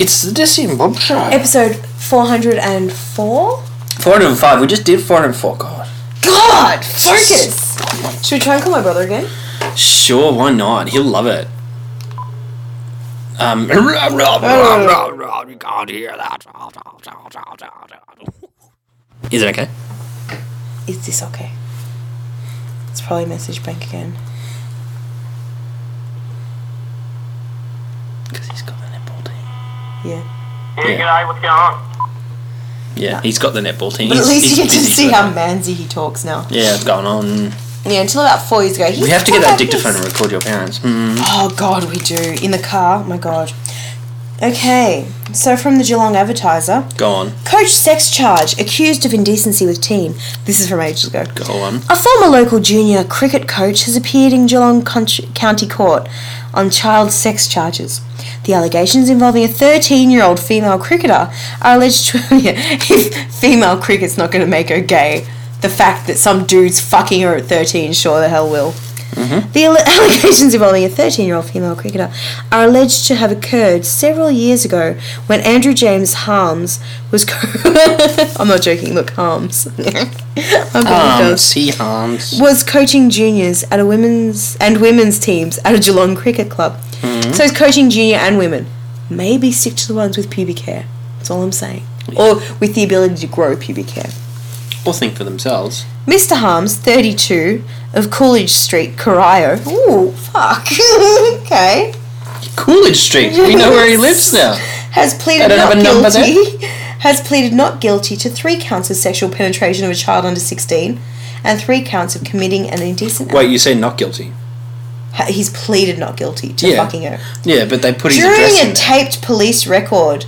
It's the Desci and Bob show. Episode 404? 405. We just did 404. God. God! Focus! Should we try and call my brother again? Sure, why not? He'll love it. Um, you can't hear that. Is it okay? Is this okay? It's probably message bank again. Because he's got the netball team. Yeah. Yeah, Yeah. g'day, what's going on? Yeah, he's got the netball team. But at He's- least he's you get to see how that. manzy he talks now. Yeah, it's going on. Yeah, until about four years ago. We have to get that dictaphone and record your parents. Hmm. Oh god, we do. In the car. Oh my god. Okay, so from the Geelong Advertiser, Go on. coach sex charge accused of indecency with teen. This is from ages ago. Go on. A former local junior cricket coach has appeared in Geelong County Court on child sex charges. The allegations involving a 13 year old female cricketer are alleged to. If female cricket's not going to make her gay, the fact that some dude's fucking her at 13 sure the hell will. The allegations involving a 13 year old female cricketer are alleged to have occurred several years ago when Andrew James Harms was. Co- I'm not joking, look, Harms. Um, see harms. was coaching juniors at a women's and women's teams at a Geelong cricket club. So he's coaching junior and women. Maybe stick to the ones with pubic hair. That's all I'm saying. Or with the ability to grow pubic hair. Or think for themselves. Mr. Harms, 32, of Coolidge Street, Corio. Ooh, fuck. okay. Coolidge Street. We know where he lives now. Has pleaded I don't not have a number there. guilty. Has pleaded not guilty to three counts of sexual penetration of a child under 16 and three counts of committing an indecent Wait, you say not guilty? He's pleaded not guilty to Yeah. fucking her. Yeah, but they put his During address a taped police record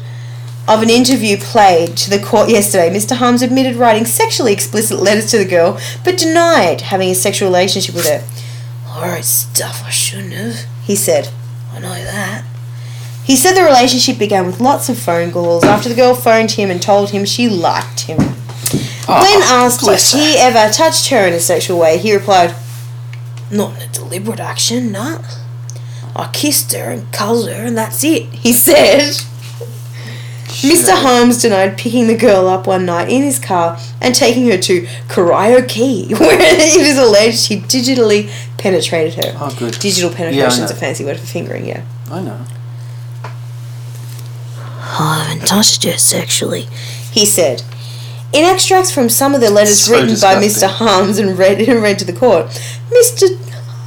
of an interview played to the court yesterday, Mr. Harms admitted writing sexually explicit letters to the girl, but denied having a sexual relationship with her. Alright, stuff I shouldn't have, he said. I know that. He said the relationship began with lots of phone calls after the girl phoned him and told him she liked him. Oh, when asked if her. he ever touched her in a sexual way, he replied, Not in a deliberate action, nah. I kissed her and cuddled her, and that's it, he said. Mr. Holmes denied picking the girl up one night in his car and taking her to Karaoke, where it is alleged he digitally penetrated her. Oh, good. Digital penetration is a fancy word for fingering, yeah. I know. I haven't touched her sexually, he said. In extracts from some of the letters So written by Mr. disgusting. Harms and read, and read to the court, Mr.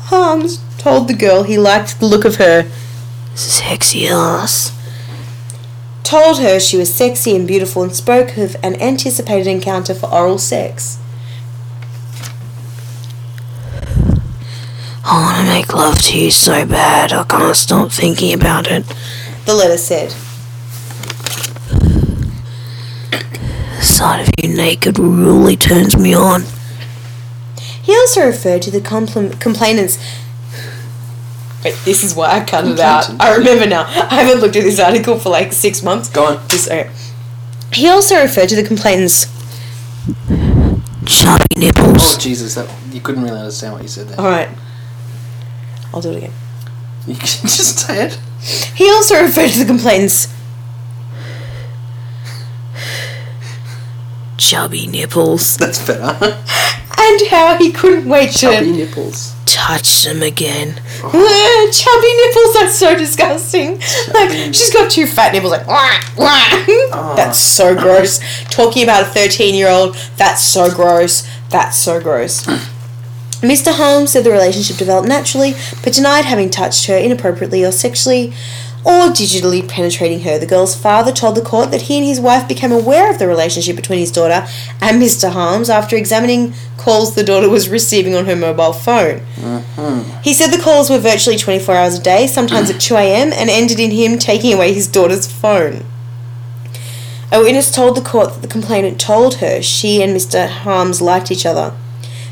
Harms told the girl he liked the look of her sexy ass. Told her she was sexy and beautiful and spoke of an anticipated encounter for oral sex. I want to make love to you so bad, I can't stop thinking about it. The letter said. The sight of you naked really turns me on. He also referred to the compl- complainants. Wait, this is why I cut it out. I remember now. I haven't looked at this article for like six months. Go on. This, okay. He also referred to the complainants. Chubby nipples. Oh. Jesus. That, you couldn't really understand what you said there. Alright. I'll do it again. You can just say it. He also referred to the complaints. Chubby nipples. That's better. And how he couldn't wait Chubby to nipples. touch them again. Oh. Chubby nipples, that's so disgusting. Like, she's got two fat nipples, like, wah, wah. Oh. That's so gross. Talking about a 13 year old, that's so gross. That's so gross. Mr. Holmes said the relationship developed naturally, but denied having touched her inappropriately or sexually or digitally penetrating her. The girl's father told the court that he and his wife became aware of the relationship between his daughter and Mr. Holmes after examining calls the daughter was receiving on her mobile phone. Mm-hmm. He said the calls were virtually 24 hours a day, sometimes at 2 a.m., and ended in him taking away his daughter's phone. A witness told the court that the complainant told her she and Mr. Harms liked each other.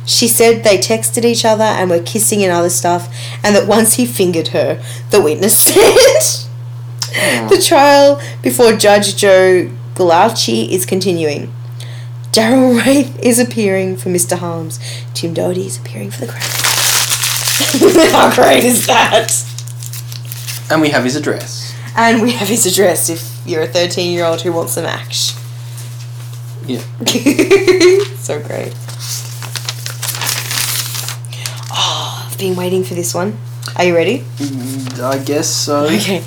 She said they texted each other and were kissing and other stuff, and that once he fingered her, the witness said. The trial before Judge Joe Gullaci is continuing. Daryl Wraith is appearing for Mr. Harms. Tim Doty is appearing for the Crown. How great is that? And we have his address. And we have his address if you're a 13 year old who wants some action. Yeah. so great. Oh, I've been waiting for this one. Are you ready? Mm, I guess so. Okay.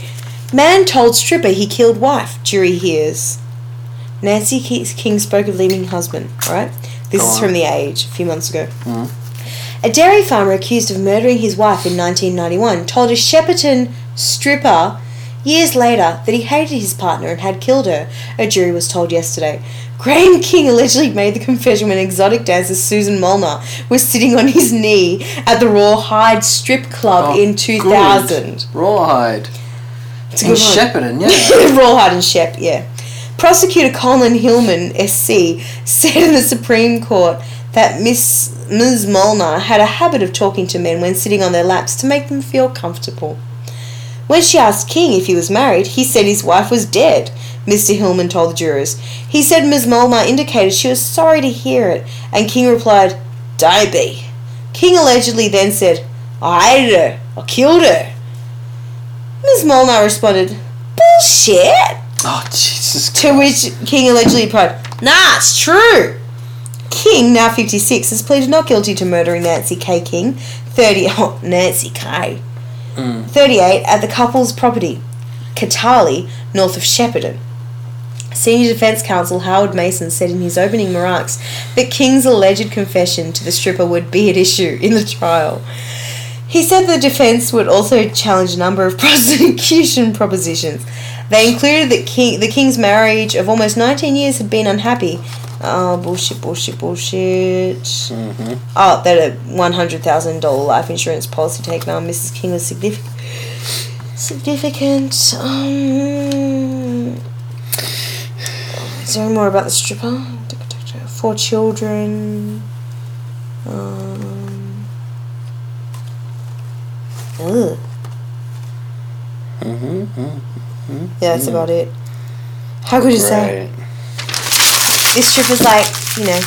Man told stripper he killed wife. Jury hears. Nancy King spoke of leaving husband. Right. This Go is on. from The Age a few months ago. Mhm. A dairy farmer accused of murdering his wife in 1991 told a Shepparton stripper years later that he hated his partner and had killed her. A jury was told yesterday. Graham King allegedly made the confession when exotic dancer Susan Molnar was sitting on his knee at the Rawhide Strip Club Oh, in 2000. good. Rawhide. It's a In good one. Shepparton, yeah. Rawhide and Shep, yeah. Prosecutor Colin Hillman, SC, said in the Supreme Court that Miss Ms. Molnar had a habit of talking to men when sitting on their laps to make them feel comfortable. When she asked King if he was married, he said his wife was dead, Mr. Hillman told the jurors. He said Ms. Molnar indicated she was sorry to hear it, and King replied, Don't be. King allegedly then said, I hated her. I killed her. Ms. Molnar responded, Bullshit! Oh, Jesus To which King allegedly replied, Nah, it's true. King, now 56, has pleaded not guilty to murdering Nancy K. King, 30, oh, Nancy K. Mm. 38, at the couple's property, Katali, north of Shepparton. Senior Defence Counsel Howard Mason said in his opening remarks that King's alleged confession to the stripper would be at issue in the trial. He said the defence would also challenge a number of prosecution propositions. They included that King, the King's marriage of almost 19 years had been unhappy. Oh, bullshit, bullshit, bullshit. hmm Oh, that a $100,000 life insurance policy taken on Mrs. King was significant. Significant. Um, is there any more about the stripper? Four children. Um, ugh. hmm Yeah, that's about it. How could you say? This trip is like, you know,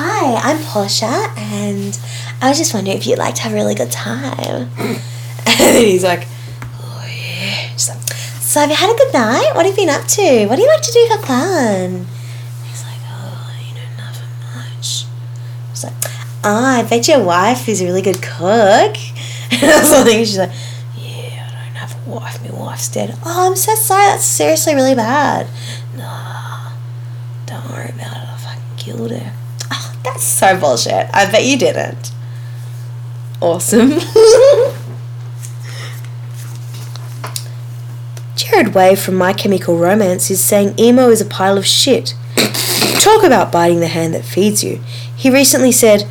Hi, I'm Portia, and I was just wondering if you'd like to have a really good time. and then he's like, Oh, yeah. She's like, So, have you had a good night? What have you been up to? What do you like to do for fun? He's like, Oh, you know, nothing much. She's like, Oh, I bet your wife is a really good cook. Something. She's like, Yeah, I don't have a wife. My wife's dead. Oh, I'm so sorry. That's seriously really bad. No, don't worry about it. I fucking killed her. Oh, that's so bullshit. I bet you didn't. Awesome. Gerard Way from My Chemical Romance is saying emo is a pile of shit. Talk about biting the hand that feeds you. He recently said,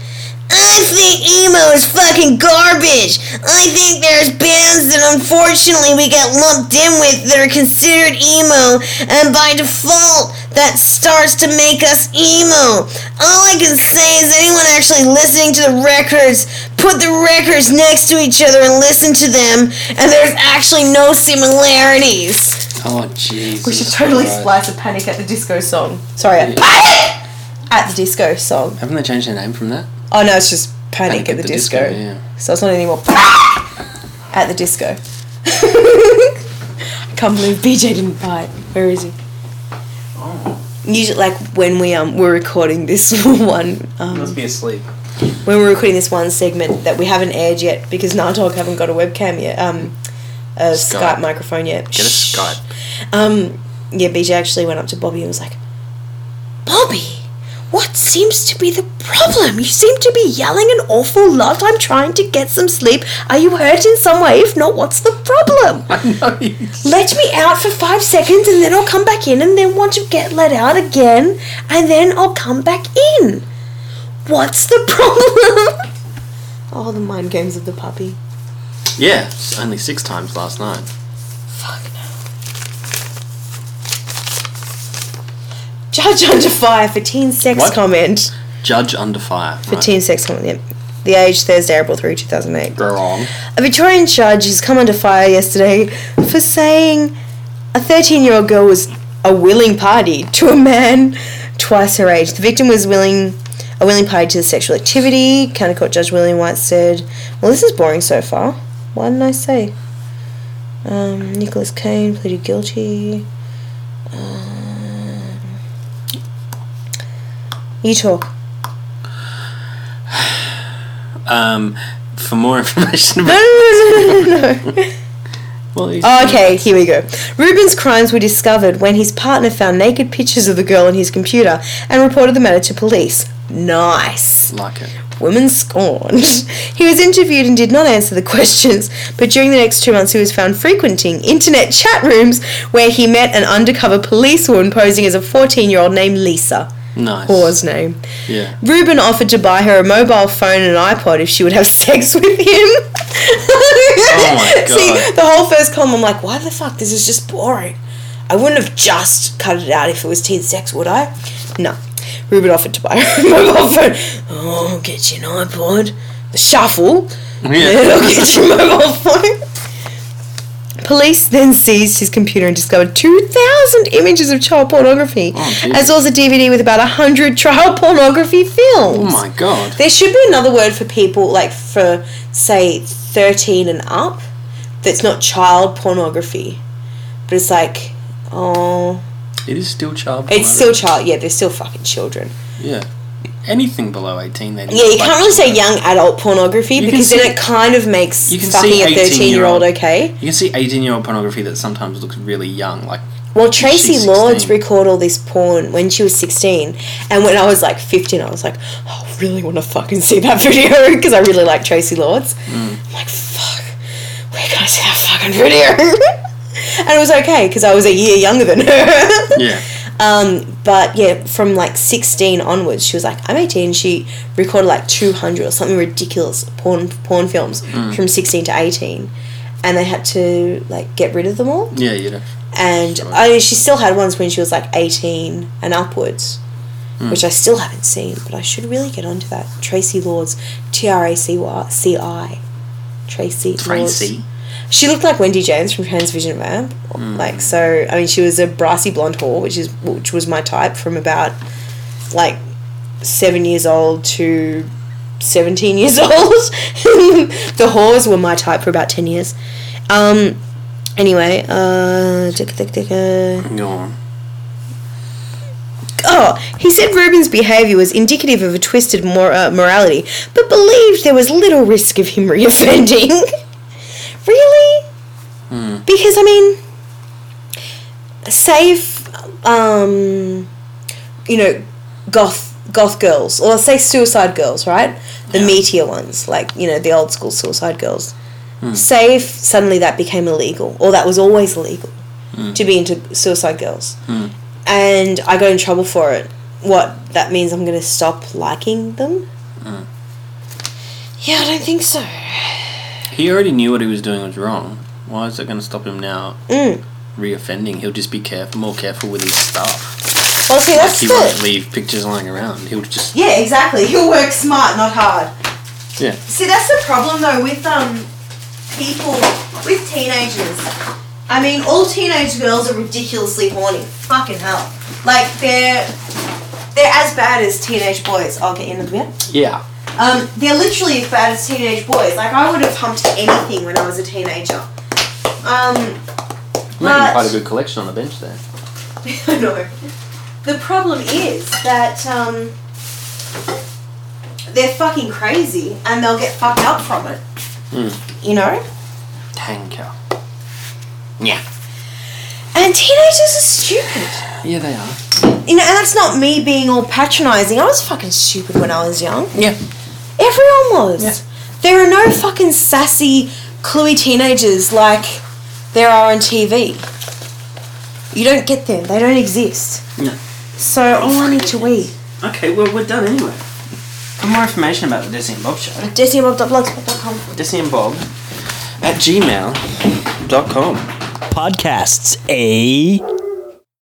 I think emo is fucking garbage. I think there's bands that unfortunately we get lumped in with that are considered emo, and by default, that starts to make us emo. All I can say is anyone actually listening to the records, put the records next to each other and listen to them, and there's actually no similarities. Oh, jeez. We should totally Christ. splice a Panic at the Disco song. Sorry, Yeah. Panic at the Disco song. Haven't they changed their name from that? Oh no, it's just Panic, at, the, disco. yeah. So it's not anymore at the disco. I can't believe BJ didn't buy it. Where is he? Oh. Usually, like when we um we're recording this one um must be asleep. when we're recording this one segment that we haven't aired yet because Nighthawk haven't got a webcam yet um a Skype, Skype. microphone yet. Get a. Skype. Um, yeah, BJ actually went up to Bobby and was like, Bobby, what seems to be the problem? You seem to be yelling an awful lot. I'm trying to get some sleep. Are you hurt in some way? If not, what's the problem? I know. you- Let me out for five seconds and then I'll come back in and then once you get let out again and then I'll come back in. What's the problem? oh, the mind games of the puppy. Yeah, only six times last night. Fuck Judge under fire for teen sex What? comment. Judge under fire. For teen sex comment, yep. The age Thursday, April 3, 2008. Wrong. A Victorian judge has come under fire yesterday for saying a 13 year old girl was a willing party to a man twice her age. The victim was willing. A willing party to the sexual activity. County Court Judge William White said, Well, this is boring so far. Why didn't I say? Um, Nicholas Kane pleaded guilty. Um, you talk. Um, for more information about. no, no, no, no, no. Well, Oh, okay, here we go. Ruben's crimes were discovered when his partner found naked pictures of the girl on his computer and reported the matter to police. Nice. Like it. Women scorned. he was interviewed and did not answer the questions, but during the next two months he was found frequenting internet chat rooms where he met an undercover policewoman posing as a 14 year old named Lisa. Nice. Whore's name. Yeah. Ruben offered to buy her a mobile phone and an iPod if she would have sex with him. Oh my God. See, the whole first column, I'm like, why the fuck? This is just boring. I wouldn't have just cut it out if it was teen sex, would I? No. Ruben offered to buy her a mobile phone. Oh, I'll get you an iPod. The shuffle. Yeah. Then I'll get you a mobile phone. Police then seized his computer and discovered 2,000 images of child pornography, Oh, as well as a DVD with about 100 child pornography films. Oh my god. There should be another word for people, like for, say, 13 and up, that's not child pornography. But it's like, oh. It is still child. It's still child, yeah, they're still fucking children. Yeah. Anything below eighteen, they. Yeah, you can't really say young adult pornography because then it kind of makes you can fucking see a 13 year old okay. You can see eighteen-year-old pornography that sometimes looks really young, like Well, Tracy Lords 16. recorded all this porn when she was 16. And when I was like 15, I was like, oh, I really want to fucking see that video because I really like Tracy Lords. Mm. I'm like, fuck, where can I see that fucking video? and it was okay because I was a year younger than her. yeah. Um, but yeah, from like 16 onwards, she was like, I'm 18. She recorded like 200 or something ridiculous porn porn films Mm. from 16 to 18. And they had to like get rid of them all Yeah, you know. and Sure. I, she still had ones when she was like 18 and upwards Hmm. which i still haven't seen but i should really get onto that tracy lords t-r-a-c-y tracy Lords. She looked like wendy james from transvision vamp Hmm. like so i mean she was a brassy blonde whore which is which was my type from about like seven years old to 17 years old the whores were my type for about 10 years um Anyway, uh. Go on. Oh, he said Rubin's behaviour was indicative of a twisted mor- uh, morality, but believed there was little risk of him reoffending. really? Hmm. Because, I mean, save, um, you know, goth goth girls, or say suicide girls, right? The Yeah. meteor ones, like, you know, the old school suicide girls. Hmm. Say if suddenly that became illegal, or that was always illegal, Hmm. to be into suicide girls Hmm. and I got in trouble for it, what that means I'm gonna stop liking them? Mm. Yeah, I don't think so. He already knew what he was doing was wrong. Why is it going to stop him now Mm. reoffending? He'll just be careful, more careful with his stuff. Well, see, Like that's he won't leave pictures lying around. He'll just Yeah, exactly. He'll work smart, not hard. yeah. See, that's the problem though with um people with teenagers. I mean, all teenage girls are ridiculously horny. Fucking hell. Like they're they're as bad as teenage boys. I'll get into the bit. Yeah. Um, they're literally as bad as teenage boys. Like I would have humped anything when I was a teenager. Um, Making But- quite a good collection on the bench there. I know. The problem is that um, they're fucking crazy and they'll get fucked up from it. Mm. You know? Tanker. Yeah. And teenagers are stupid. Yeah, they are. You know, and that's not me being all patronising. I was fucking stupid when I was young. Yeah. Everyone was. Yeah. There are no fucking sassy, cluey teenagers like there are on TV. You don't get them. They don't exist. No. So all I need to eat. Okay, well, we're done anyway. For more information about the Desci and Bob show, DesiMob.blogspot.com. Desci and Bob at gmail.com. Podcasts, eh?